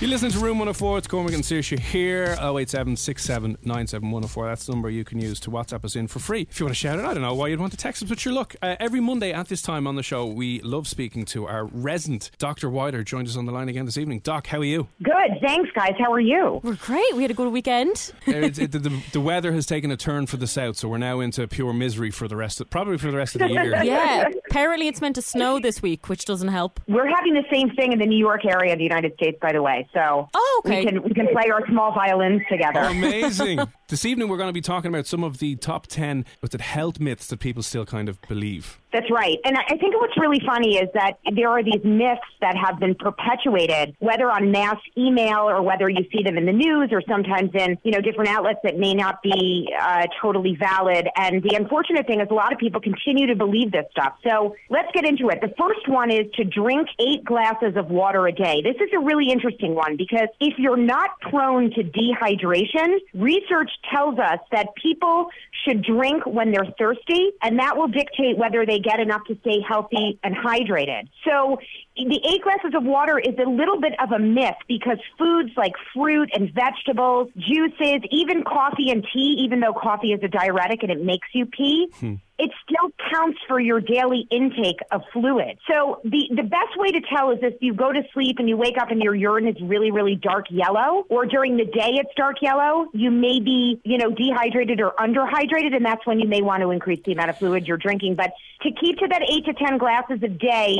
You listen to Room 104. It's Cormac and Saoirse here. 087 That's the number you can use to WhatsApp us in for free. If you want to shout it, I don't know why you'd want to text us, but sure, look, uh, every Monday at this time on the show, we love speaking to our resident Dr. Wider. Joined us on the line again this evening. Doc, how are you? Good, thanks, guys. How are you? We're great. We had a good weekend. Uh, it's- it- the, the weather has taken a turn for the south, so we're now into pure misery for the rest of, probably for the rest of the year. Yeah. Apparently, it's meant to snow this week, which doesn't help. We're having the same thing in the New York area of the United States, by the way. So Oh, okay. we can we can play our small violins together. Amazing. this evening, we're going to be talking about some of the top 10 what's it, health myths that people still kind of believe. That's right. And I think what's really funny is that there are these myths that have been perpetuated, whether on mass email or whether you see them in the news or sometimes in, you know, different outlets that may not be uh, totally valid. And the unfortunate thing is a lot of people continue to believe this stuff. So let's get into it. The first one is to drink eight glasses of water a day. This is a really interesting one because if you're not prone to dehydration, research tells us that people should drink when they're thirsty, and that will dictate whether they get enough to stay healthy and hydrated. So the eight glasses of water is a little bit of a myth because foods like fruit and vegetables, juices, even coffee and tea, even though coffee is a diuretic and it makes you pee, hmm. It still counts for your daily intake of fluid. So the, the best way to tell is if you go to sleep and you wake up and your urine is really, really dark yellow, or during the day it's dark yellow, you may be, you know, dehydrated or underhydrated, and that's when you may want to increase the amount of fluid you're drinking. But to keep to that eight to 10 glasses a day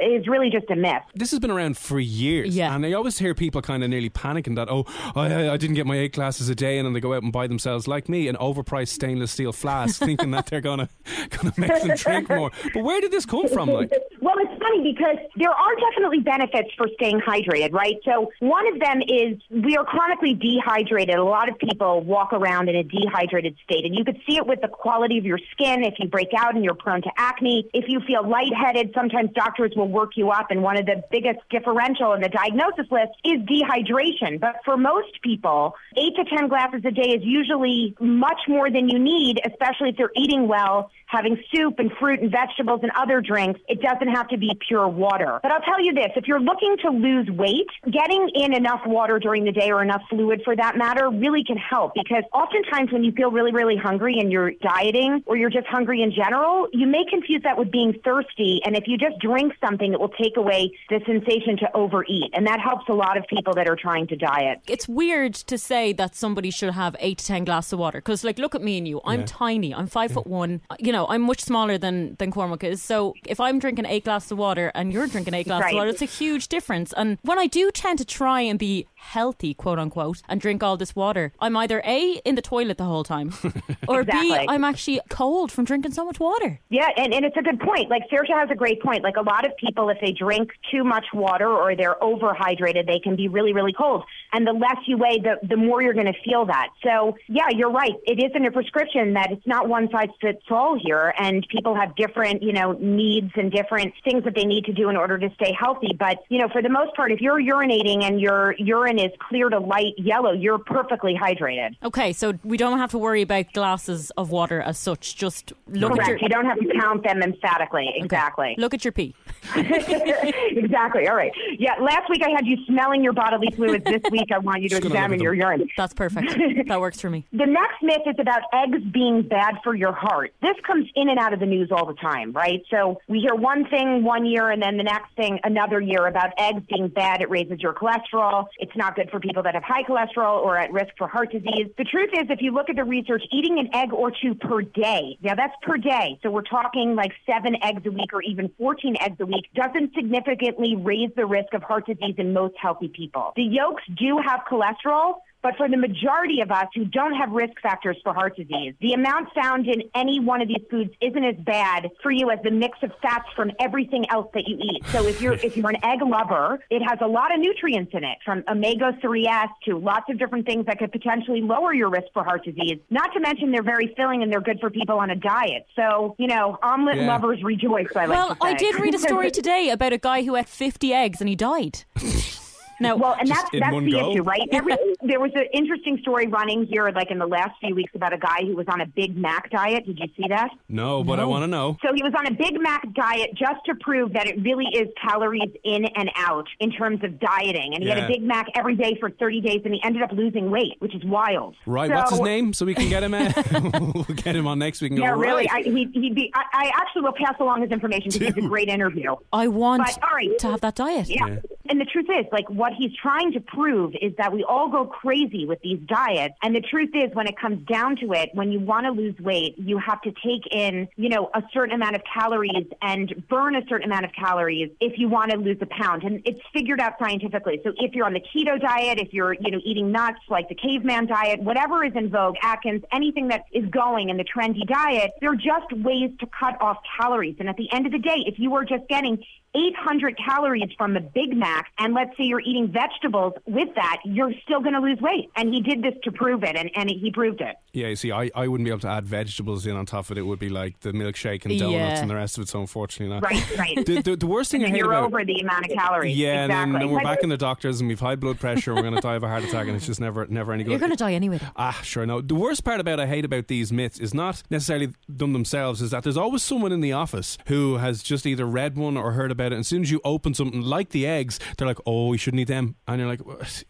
is really just a myth. This has been around for years. Yeah. And I always hear people kind of nearly panicking that, oh, I, I didn't get my eight glasses a day. And then they go out and buy themselves, like me, an overpriced stainless steel flask, thinking that they're going to gonna make them drink more. But where did this come from? Like, Well, it's funny because there are definitely benefits for staying hydrated, right? So one of them is we are chronically dehydrated. A lot of people walk around in a dehydrated state, and you could see it with the quality of your skin. If you break out and you're prone to acne, if you feel lightheaded, sometimes doctors will work you up. And one of the biggest differential in the diagnosis list is dehydration. But for most people, eight to 10 glasses a day is usually much more than you need, especially if you're eating well, having soup and fruit and vegetables and other drinks. It doesn't have to be pure water. But I'll tell you this, if you're looking to lose weight, getting in enough water during the day or enough fluid for that matter really can help because oftentimes when you feel really, really hungry and you're dieting or you're just hungry in general, you may confuse that with being thirsty. And if you just drink something, it will take away the sensation to overeat. And that helps a lot of people that are trying to diet. It's weird to say that somebody should have eight to ten glasses of water because, like, look at me and you. I'm Yeah. tiny. I'm five foot one. You know, I'm much smaller than than Cormac is. So if I'm drinking eight glasses of water and you're drinking eight glasses Right. of water, it's a huge difference. And when I do tend to try and be healthy, quote unquote, and drink all this water, I'm either a in the toilet the whole time, or b Exactly. I'm actually cold from drinking so much water. Yeah, and, and it's a good point. Like Saoirse has a great point. Like a lot of people, if they drink too much water or they're overhydrated, they can be really, really cold. And the less you weigh, the, the more you're going to feel that. So yeah, you're right. It isn't a prescription that it's not one size fits all here. And people have different, you know, needs and different things that they need to do in order to stay healthy. But, you know, for the most part, if you're urinating and your urine is clear to light yellow, you're perfectly hydrated. Okay, so we don't have to worry about glasses of water as such. Just look Correct. at your You don't have to count them emphatically. Exactly. look at your pee. exactly. All right. Yeah. Last week I had you smelling your bodily fluids. This week I want you to Just gonna live examine your urine. That's perfect. that works for me. The next myth is about eggs being bad for your heart. This comes in and out of the news all the time, right? So we hear one thing one year and then the next thing another year about eggs being bad. It raises your cholesterol. It's not good for people that have high cholesterol or at risk for heart disease. The truth is, if you look at the research, eating an egg or two per day, now that's per day. So we're talking like seven eggs a week or even 14 eggs a week, doesn't significantly raise the risk of heart disease in most healthy people. The yolks do have cholesterol, but for the majority of us who don't have risk factors for heart disease, the amount found in any one of these foods isn't as bad for you as the mix of fats from everything else that you eat. So if you're if you're an egg lover, it has a lot of nutrients in it, from omega 3s to lots of different things that could potentially lower your risk for heart disease. Not to mention they're very filling and they're good for people on a diet. So, you know, omelet Yeah. lovers rejoice, I like Well, to say. I did read a story today about a guy who ate 50 eggs and he died. Now, Well, and that's that's the go? issue, right? Every, there was an interesting story running here, like in the last few weeks, about a guy who was on a Big Mac diet. Did you see that? No, but I want to know. So he was on a Big Mac diet just to prove that it really is calories in and out in terms of dieting. And he had a Big Mac every day for 30 days, and he ended up losing weight, which is wild. Right, So- what's his name? So we can get him. Uh, we'll get him on next week. And Yeah, go, really. right. I, he, he'd be. I, I actually will pass along his information because it's a great interview. I want But, all right. to have that diet. Yeah. And the truth is, like, what he's trying to prove is that we all go crazy with these diets. And the truth is, when it comes down to it, when you want to lose weight, you have to take in, you know, a certain amount of calories and burn a certain amount of calories if you want to lose a pound. And it's figured out scientifically. So if you're on the keto diet, if you're, you know, eating nuts like the caveman diet, whatever is in vogue, Atkins, anything that is going in the trendy diet, they're just ways to cut off calories. And at the end of the day, if you are just getting 800 calories from the Big Mac, and let's say you're eating vegetables with that, you're still going to lose weight. And he did this to prove it, and, and he proved it. Yeah, you see, I, I wouldn't be able to add vegetables in on top of it. It would be like the milkshake and donuts Yeah. and the rest of it. So unfortunately, not. Right, right. The, the, the worst thing I hate you're about over the amount of calories. yeah, and then, then we're back in the doctors and we've high blood pressure. and We're going to die of a heart attack, and it's just never never any good. You're going to die anyway. though. Ah, sure. No, the worst part about I hate about these myths is not necessarily them themselves. Is that there's always someone in the office who has just either read one or heard about it. And as soon as you open something like the eggs, they're like, "Oh, you shouldn't eat them," and you're like,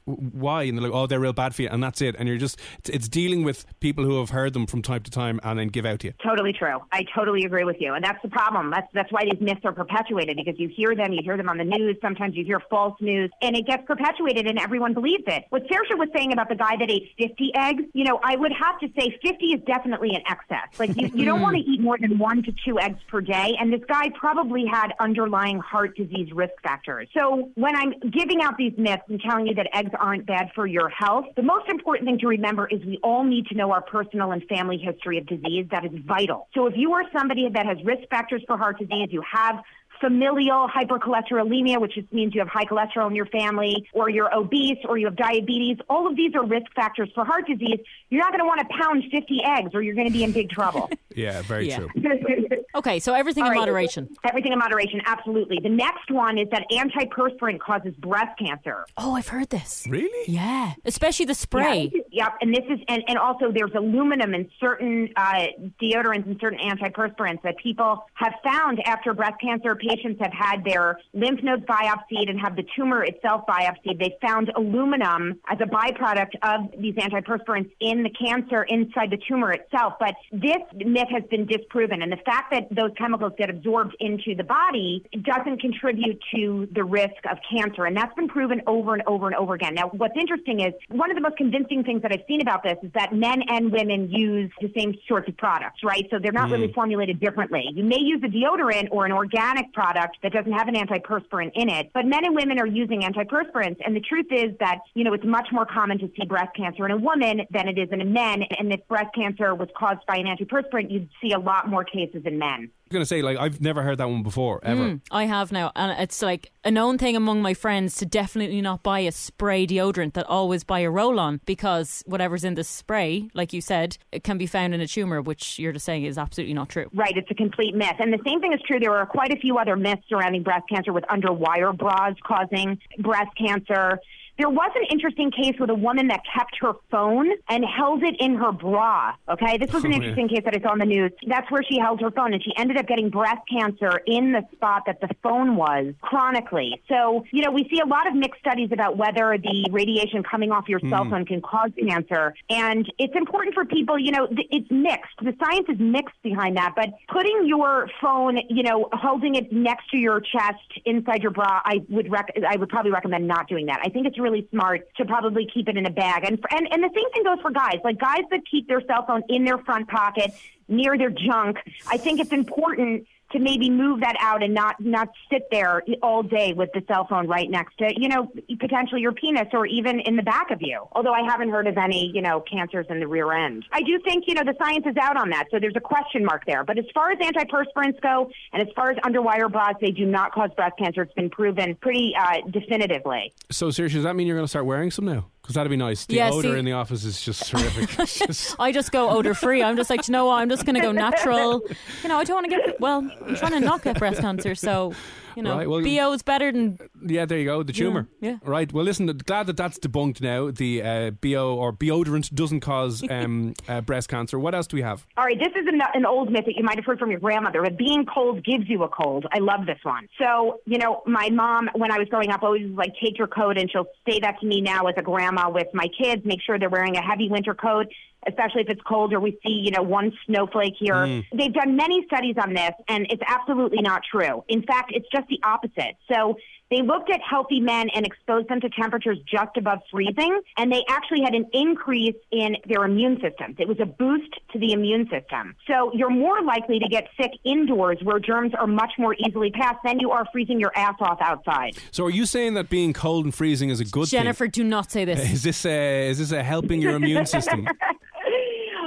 "Why?" And they're like, "Oh, they're real bad for you," and that's it. And you're just it's, it's dealing with people who have heard them from time to time and then give out to you. Totally true. I totally agree with you, and that's the problem. That's that's why these myths are perpetuated because you hear them, you hear them on the news. Sometimes you hear false news, and it gets perpetuated, and everyone believes it. What Saoirse was saying about the guy that ate 50 eggs, you know, I would have to say 50 is definitely an excess. Like you, you don't hmm. want to eat more than one to two eggs per day, and this guy probably had underlying heart disease risk factors. So when I'm giving out these myths and telling you that eggs aren't bad for your health, the most important thing to remember is we all need to know our personal and family history of disease. That is vital. So if you are somebody that has risk factors for heart disease, you have familial hypercholesterolemia, which just means you have high cholesterol in your family, or you're obese, or you have diabetes. All of these are risk factors for heart disease. You're not going to want to pound 50 eggs, or you're going to be in big trouble. Yeah, very Yeah. true. Okay, so everything All in right. moderation. Everything in moderation, absolutely. The next one is that antiperspirant causes breast cancer. Oh, I've heard this. Really? Yeah, especially the spray. Yeah, Yep, and this is and, and also there's aluminum in certain uh, deodorants and certain antiperspirants that people have found after breast cancer patients have had their lymph nodes biopsied and have the tumor itself biopsied. They found aluminum as a byproduct of these antiperspirants in the cancer inside the tumor itself. But this myth has been disproven, and the fact that those chemicals get absorbed into the body doesn't contribute to the risk of cancer, and that's been proven over and over and over again. Now, what's interesting is one of the most convincing things that I've seen about this is that men and women use the same sorts of products, right? So they're not really mm. formulated differently. You may use a deodorant or an organic product that doesn't have an antiperspirant in it, but men and women are using antiperspirants, and the truth is that you know it's much more common to see breast cancer in a woman than it is in a man, and if breast cancer was caused by an antiperspirant, you'd see a lot more cases in men. I'm gonna say like I've never heard that one before ever. Mm, I have now, and it's like a known thing among my friends to definitely not buy a spray deodorant. That always buy a roll-on because whatever's in the spray, like you said, it can be found in a tumor, which you're just saying is absolutely not true. Right, it's a complete myth. And the same thing is true. There are quite a few other myths surrounding breast cancer with underwire bras causing breast cancer. There was an interesting case with a woman that kept her phone and held it in her bra. Okay, this was an Oh, yeah. interesting case that I saw on the news. That's where she held her phone, and she ended up getting breast cancer in the spot that the phone was chronically. So, you know, we see a lot of mixed studies about whether the radiation coming off your cell hmm. phone can cause cancer, and it's important for people. You know, th- it's mixed. The science is mixed behind that, but putting your phone, you know, holding it next to your chest inside your bra, I would rec- I would probably recommend not doing that. I think it's really smart to probably keep it in a bag. And and and the same thing goes for guys. Like guys that keep their cell phone in their front pocket near their junk. I think it's important to maybe move that out and not not sit there all day with the cell phone right next to you know potentially your penis or even in the back of you. Although i haven't heard of any you know cancers in the rear end. I do think you know the science is out on that. So there's a question mark there. But as far as antiperspirants go and as far as underwire bras they do not cause breast cancer. It's been proven pretty uh, definitively. So seriously, does that mean you're going to start wearing some now? Because that'd be nice. The Yeah, odor see- in the office is just terrific. It's just- I just go odor free. I'm just like, you know what? I'm just going to go natural. You know, I don't want to get. Well, I'm trying to not get breast cancer, so you know, Right, well- BO is better than yeah, there you go. The tumour. yeah. Right. Well, listen. Glad that that's debunked now. The uh, bo or deodorant doesn't cause um, uh, breast cancer. What else do we have? All right, this is an, an old myth that you might have heard from your grandmother, but being cold gives you a cold. I love this one. So, you know, my mom, when I was growing up, always was like, take your coat, and she'll say that to me now as a grandma with my kids. Make sure they're wearing a heavy winter coat, especially if it's cold or we see, you know, one snowflake here. Mm. They've done many studies on this, and it's absolutely not true. In fact, it's just the opposite. So, they looked at healthy men and exposed them to temperatures just above freezing, and they actually had an increase in their immune systems. It was a boost to the immune system. So you're more likely to get sick indoors where germs are much more easily passed than you are freezing your ass off outside. So, are you saying that being cold and freezing is a good thing? Jennifer. Do not say this. Is this a, is this a helping your immune system?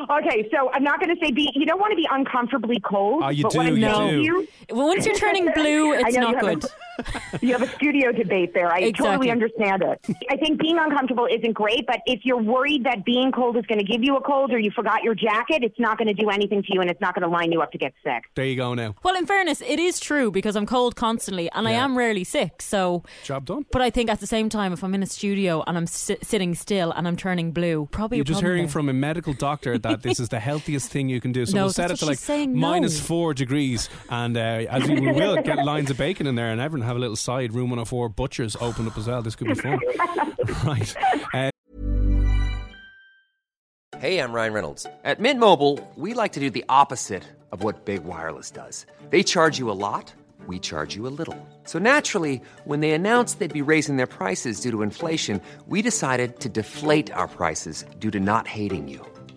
Okay, so I'm not going to say be. You don't want to be uncomfortably cold. Oh, you but do, What I'm you saying do. you, Well, once you're turning blue, it's not you have a- good. you have a studio debate there. I Exactly. totally understand it. I think being uncomfortable isn't great, but if you're worried that being cold is going to give you a cold or you forgot your jacket, it's not going to do anything to you and it's not going to line you up to get sick. There you go. Now, Well, in fairness, it is true because I'm cold constantly and I am rarely sick. So, job done. but I think at the same time, if I'm in a studio and I'm si- sitting still and I'm turning blue, probably You're a just hearing there. from a medical doctor that this is the healthiest thing you can do. So No, we'll set it to like she's saying, no. minus four degrees, and uh, as we we will get lines of bacon in there, and everyone have a little side room 104 butchers open up as well. This could be fun, right? Uh, Hey, I'm Ryan Reynolds. At Mint Mobile, we like to do the opposite of what Big Wireless does. They charge you a lot, we charge you a little. So naturally, when they announced they'd be raising their prices due to inflation, we decided to deflate our prices due to not hating you.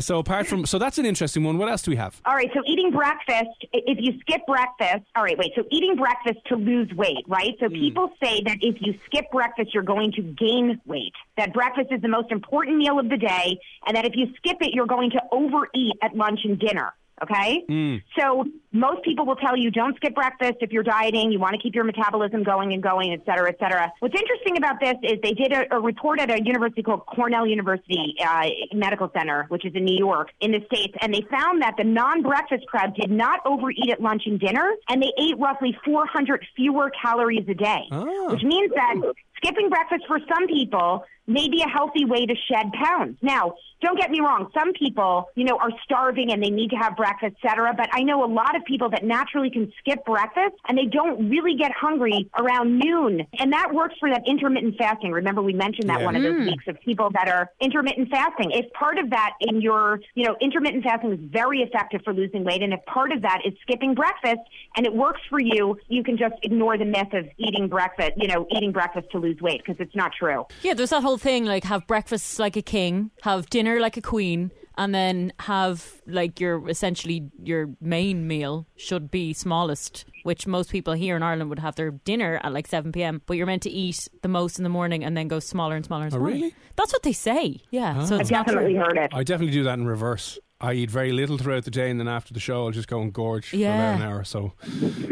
So apart from so that's an interesting one. What else do we have? All right, so eating breakfast, if you skip breakfast, all right, wait, so eating breakfast to lose weight, right? So hmm. people say that if you skip breakfast, you're going to gain weight, that breakfast is the most important meal of the day, and that if you skip it, you're going to overeat at lunch and dinner. Okay? So most people will tell you don't skip breakfast if you're dieting, you want to keep your metabolism going and going, et cetera, et cetera. What's interesting about this is they did a, a report at a university called Cornell University uh, Medical Center, which is in New York, in the States, and they found that the non-breakfast crowd did not overeat at lunch and dinner, and they ate roughly 400 fewer calories a day, which means that skipping breakfast for some people may be a healthy way to shed pounds. Now, don't get me wrong. Some people, you know, are starving and they need to have breakfast, etc. But I know a lot of people that naturally can skip breakfast and they don't really get hungry around noon. And that works for that intermittent fasting. Remember, we mentioned that Yeah. one of those mm. weeks of people that are intermittent fasting. If part of that in your, you know, intermittent fasting is very effective for losing weight. And if part of that is skipping breakfast and it works for you, you can just ignore the myth of eating breakfast, you know, eating breakfast to lose weight because it's not true. Yeah, there's that whole thing like have breakfast like a king, have dinner like a queen, and then have like your essentially your main meal should be smallest, which most people here in Ireland would have their dinner at like 7 p.m. But you're meant to eat the most in the morning and then go smaller and smaller and Oh, smaller. really? That's what they say. Yeah, so Ah. it's not true. I definitely do that in reverse. I eat very little throughout the day, and then after the show, I'll just go and gorge Yeah. for about an hour or so.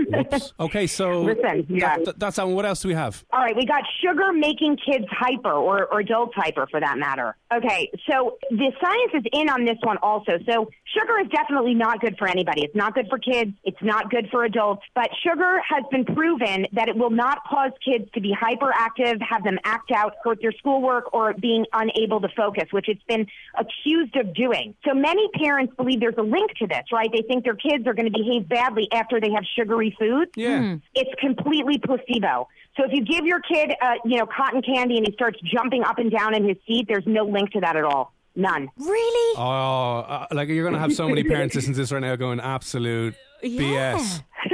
Whoops. Okay, so Listen, yeah. that- that- that's on. What else do we have? All right, we got sugar making kids hyper or, or adults hyper for that matter. Okay, so the science is in on this one also. So sugar is definitely not good for anybody. It's not good for kids. It's not good for adults. But sugar has been proven that it will not cause kids to be hyperactive, have them act out, hurt their schoolwork, or being unable to focus, which it's been accused of doing. So many parents believe there's a link to this, right? They think their kids are going to behave badly after they have sugary foods. Yeah. It's completely placebo. So if you give your kid, uh, you know, cotton candy and he starts jumping up and down in his seat, there's no link to that at all. None. Really? Oh, uh, like you're going to have so many parents listening to this right now going absolute BS.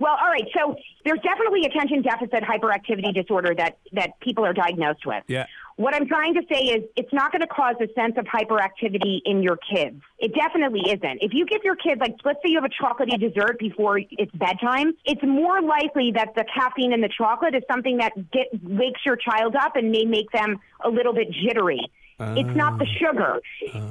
well, all right. So there's definitely attention deficit hyperactivity disorder that that people are diagnosed with. Yeah. What I'm trying to say is it's not going to cause a sense of hyperactivity in your kids. It definitely isn't. If you give your kid, like, let's say you have a chocolatey dessert before it's bedtime, it's more likely that the caffeine in the chocolate is something that get, wakes your child up and may make them a little bit jittery. It's not the sugar.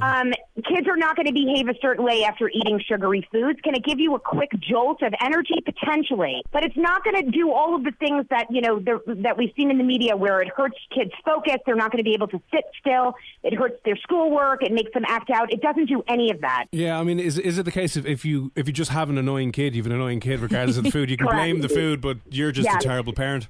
Um, kids are not going to behave a certain way after eating sugary foods. Can it give you a quick jolt of energy? Potentially, but it's not going to do all of the things that you know the, that we've seen in the media, where it hurts kids' focus. They're not going to be able to sit still. It hurts their schoolwork. It makes them act out. It doesn't do any of that. Yeah, I mean, is is it the case if, if you if you just have an annoying kid, you have an annoying kid regardless of the food, you can blame the food, but you're just Yes. a terrible parent.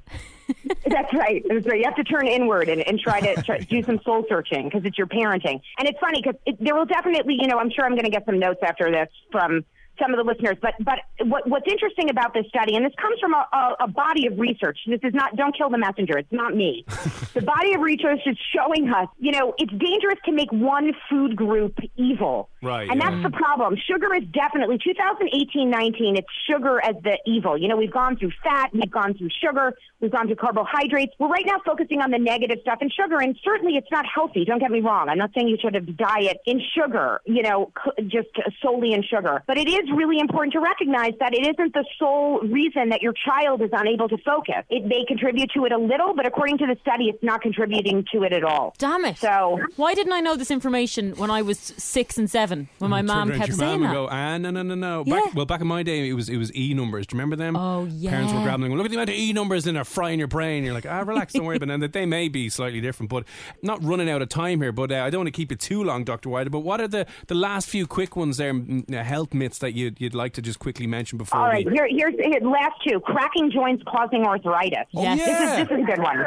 That's right. That's right. You have to turn inward and, and try to try, do some soul searching because it's your parenting. And it's funny because it, there will definitely, you know, I'm sure I'm going to get some notes after this from some of the listeners. But but what, what's interesting about this study, and this comes from a, a, a body of research. This is not. Don't kill the messenger. It's not me. the body of research is showing us, you know, it's dangerous to make one food group evil. Right, And yeah. that's the problem. Sugar is definitely 2018-19. It's sugar as the evil. You know, we've gone through fat, we've gone through sugar, we've gone through carbohydrates. We're right now focusing on the negative stuff and sugar, and certainly it's not healthy. Don't get me wrong. I'm not saying you should have diet in sugar. You know, just solely in sugar. But it is really important to recognize that it isn't the sole reason that your child is unable to focus. It may contribute to it a little, but according to the study, it's not contributing to it at all. Damn it. So Why didn't I know this information when I was six and seven when my mom kept your saying mum that? and go, ah, no, no, no, no. Yeah. Well, back in my day, it was it was E numbers. Do you remember them? Oh, yeah. Parents were grabbing them. Look at the amount of E numbers, and they're frying your brain. You're like, ah, relax, don't worry about it. And they may be slightly different, but not running out of time here. But uh, I don't want to keep it too long, Doctor Wider. But what are the, the last few quick ones there, uh, health myths that you'd, you'd like to just quickly mention before All right, we? here, here's here, last two. Cracking joints causing arthritis. Yes. This, yeah. is, this is a good one.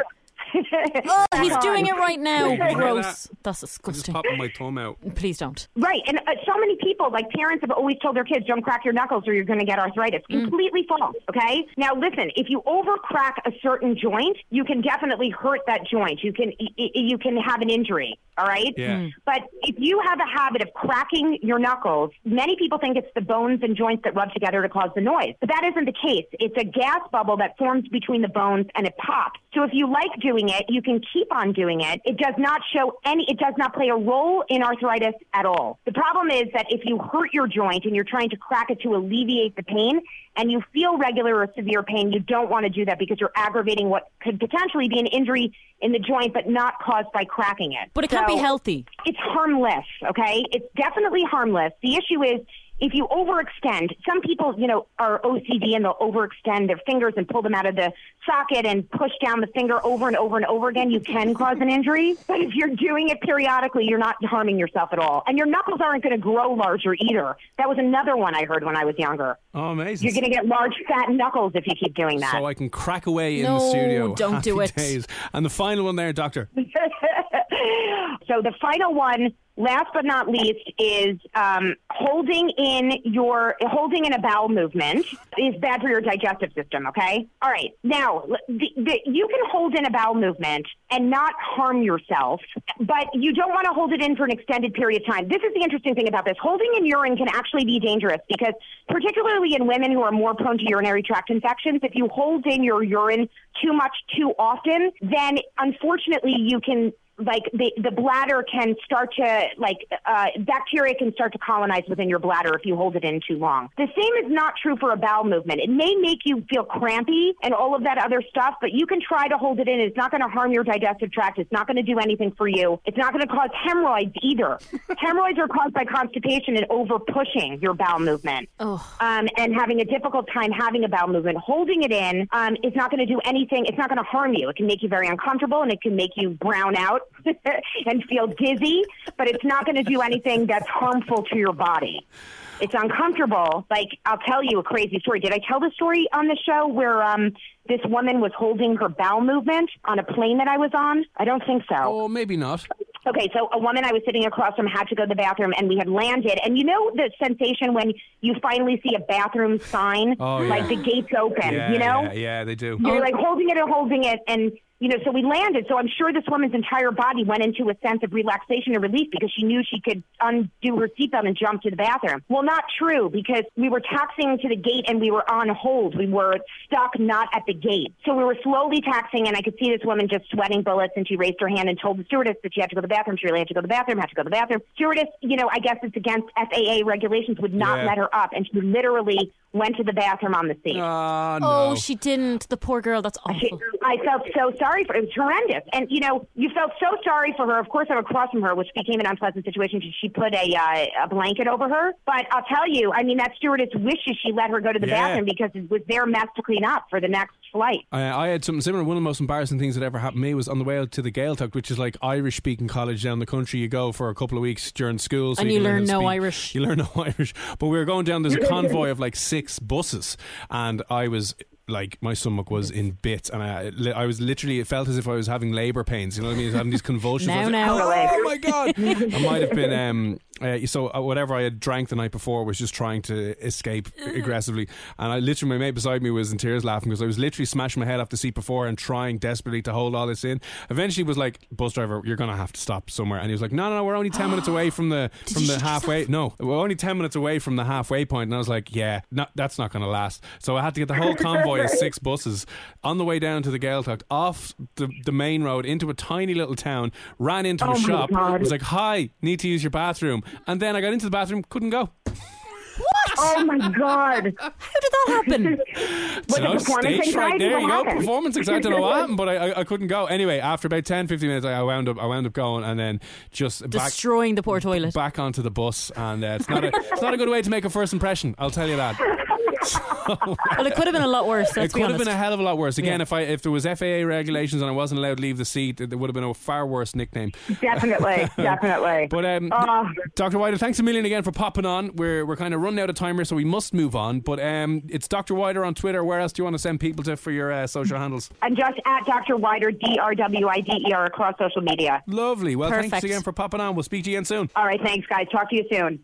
Oh, he's doing it right now. You Gross. that? That's I'm just disgusting. popping my thumb out. Please don't. Right, and uh, so many people, like parents, have always told their kids, "Don't crack your knuckles, or you're going to get arthritis." Mm. Completely false. Okay. Now, listen, if you overcrack a certain joint, you can definitely hurt that joint. You can y- y- you can have an injury. All right. Yeah. Mm. But if you have a habit of cracking your knuckles, many people think it's the bones and joints that rub together to cause the noise. But that isn't the case. It's a gas bubble that forms between the bones and it pops. So if you like doing it, you can keep on doing it. It does not show any, it does not play a role in arthritis at all. The problem is that if you hurt your joint and you're trying to crack it to alleviate the pain and you feel regular or severe pain, you don't want to do that because you're aggravating what could potentially be an injury in the joint, but not caused by cracking it. But it can't be healthy. it's harmless, okay? It's definitely harmless. The issue is if you overextend, some people, you know, are OCD and they'll overextend their fingers and pull them out of the socket and push down the finger over and over and over again. You can cause an injury. But if you're doing it periodically, you're not harming yourself at all. And your knuckles aren't going to grow larger either. That was another one I heard when I was younger. Oh, amazing. You're going to get large fat knuckles if you keep doing that. so I can crack away in the No, studio. don't do it. Days. And the final one there, Doctor. so the final one, last but not least, is um, holding in your holding in a bowel movement is bad for your digestive system. Okay. All right. Now, the, the, you can hold in a bowel movement and not harm yourself, but you don't want to hold it in for an extended period of time. This is the interesting thing about this. Holding in urine can actually be dangerous because, particularly in women who are more prone to urinary tract infections, if you hold in your urine too much too often, then unfortunately you can like the the bladder can start to like uh, bacteria can start to colonize within your bladder if you hold it in too long. The same is not true for a bowel movement. It may make you feel crampy and all of that other stuff, but you can try to hold it in. It's not going to harm your digestive tract. It's not going to do anything for you. It's not going to cause hemorrhoids either. hemorrhoids are caused by constipation and over pushing your bowel movement Oh. um, and having a difficult time having a bowel movement. Holding it in um, is not going to do anything. It's not going to harm you. It can make you very uncomfortable and it can make you brown out and feel dizzy, but it's not going to do anything that's harmful to your body. It's uncomfortable. Like I'll tell you a crazy story. Did I tell the story on the show where um, this woman was holding her bowel movement on a plane that I was on? I don't think so. Oh, maybe not. Okay, so a woman I was sitting across from had to go to the bathroom, and we had landed. And you know the sensation when you finally see a bathroom sign, Oh, yeah. like the gates open. Yeah, you know, yeah, yeah, they do. you're like holding it and holding it, and you know. So we landed. So I'm sure this woman's entire body went into a sense of relaxation and relief because she knew she could undo her seatbelt and jump to the bathroom. Well, not true because we were taxiing to the gate and we were on hold. We were stuck not at the gate. So we were slowly taxiing, and I could see this woman just sweating bullets, and she raised her hand and told the stewardess that she had to go to the bathroom. She really had to go to the bathroom. Had to go to the bathroom. Stewardess, you know, I guess it's against FAA regulations, would not Yeah. let her up, and she literally went to the bathroom on the seat. Oh, no. Oh, she didn't. The poor girl. That's awful. I felt so sorry for it. It was horrendous. And, you know, you felt so sorry for her. Of course, I'm across from her, which became an unpleasant situation. She- She put a, uh, a blanket over her. But I'll tell you, I mean, that stewardess wishes she let her go to the Yeah. bathroom because it was their mess to clean up for the next flight. I, I had something similar. One of the most embarrassing things that ever happened to me was on the way out to the Gaeltacht, which is like Irish speaking college down the country. You go for a couple of weeks during school. So And you, you can learn no speak. Irish. You learn no Irish. But we were going down, there's a convoy of like six buses, and I was. Like my stomach was in bits, and I, I was literally. It felt as if I was having labour pains. You know what I mean? I was having these convulsions. I Now, was like, now. oh my god! I might have been. Um, uh, so uh, whatever I had drank the night before was just trying to escape aggressively, and I literally my mate beside me was in tears laughing because I was literally smashing my head off the seat before and trying desperately to hold all this in. Eventually, was like, "Bus driver, you're gonna have to stop somewhere," and he was like, "No, no, no, we're only ten minutes away from the from the halfway. No, we're only ten minutes away from the halfway point." And I was like, "Yeah, no, that's not gonna last." So I had to get the whole convoy of six buses on the way down to the Gaeltacht off the the main road into a tiny little town. Ran into Oh a shop. God. Was like, "Hi, need to use your bathroom," and then I got into the bathroom, couldn't go. What? Oh, my God. How did that happen? Was So it performance stage right there What you go. happened? Performance anxiety. I don't know what happened, but I, I, I couldn't go. Anyway, after about 10, 15 minutes, I wound up I wound up going and then just back Destroying the poor toilet. back onto the bus, and uh, it's not a it's not a good way to make a first impression. I'll tell you that. Well, it could have been a lot worse. Let's it be could have been a hell of a lot worse. Again, Yeah. if I if there was FAA regulations and I wasn't allowed to leave the seat, there would have been a far worse nickname. Definitely. Definitely. But um, Oh. Dr. Wider, thanks a million again for popping on. We're we're kind of running out of time here, so we must move on. But um, it's Dr. Wider on Twitter. Where else do you want to send people to for your uh, social handles? I'm just at Dr. Wider, D R W I D E R, across social media. Lovely. Well, thanks again for popping on. We'll speak to you again soon. All right. Thanks, guys. Talk to you soon.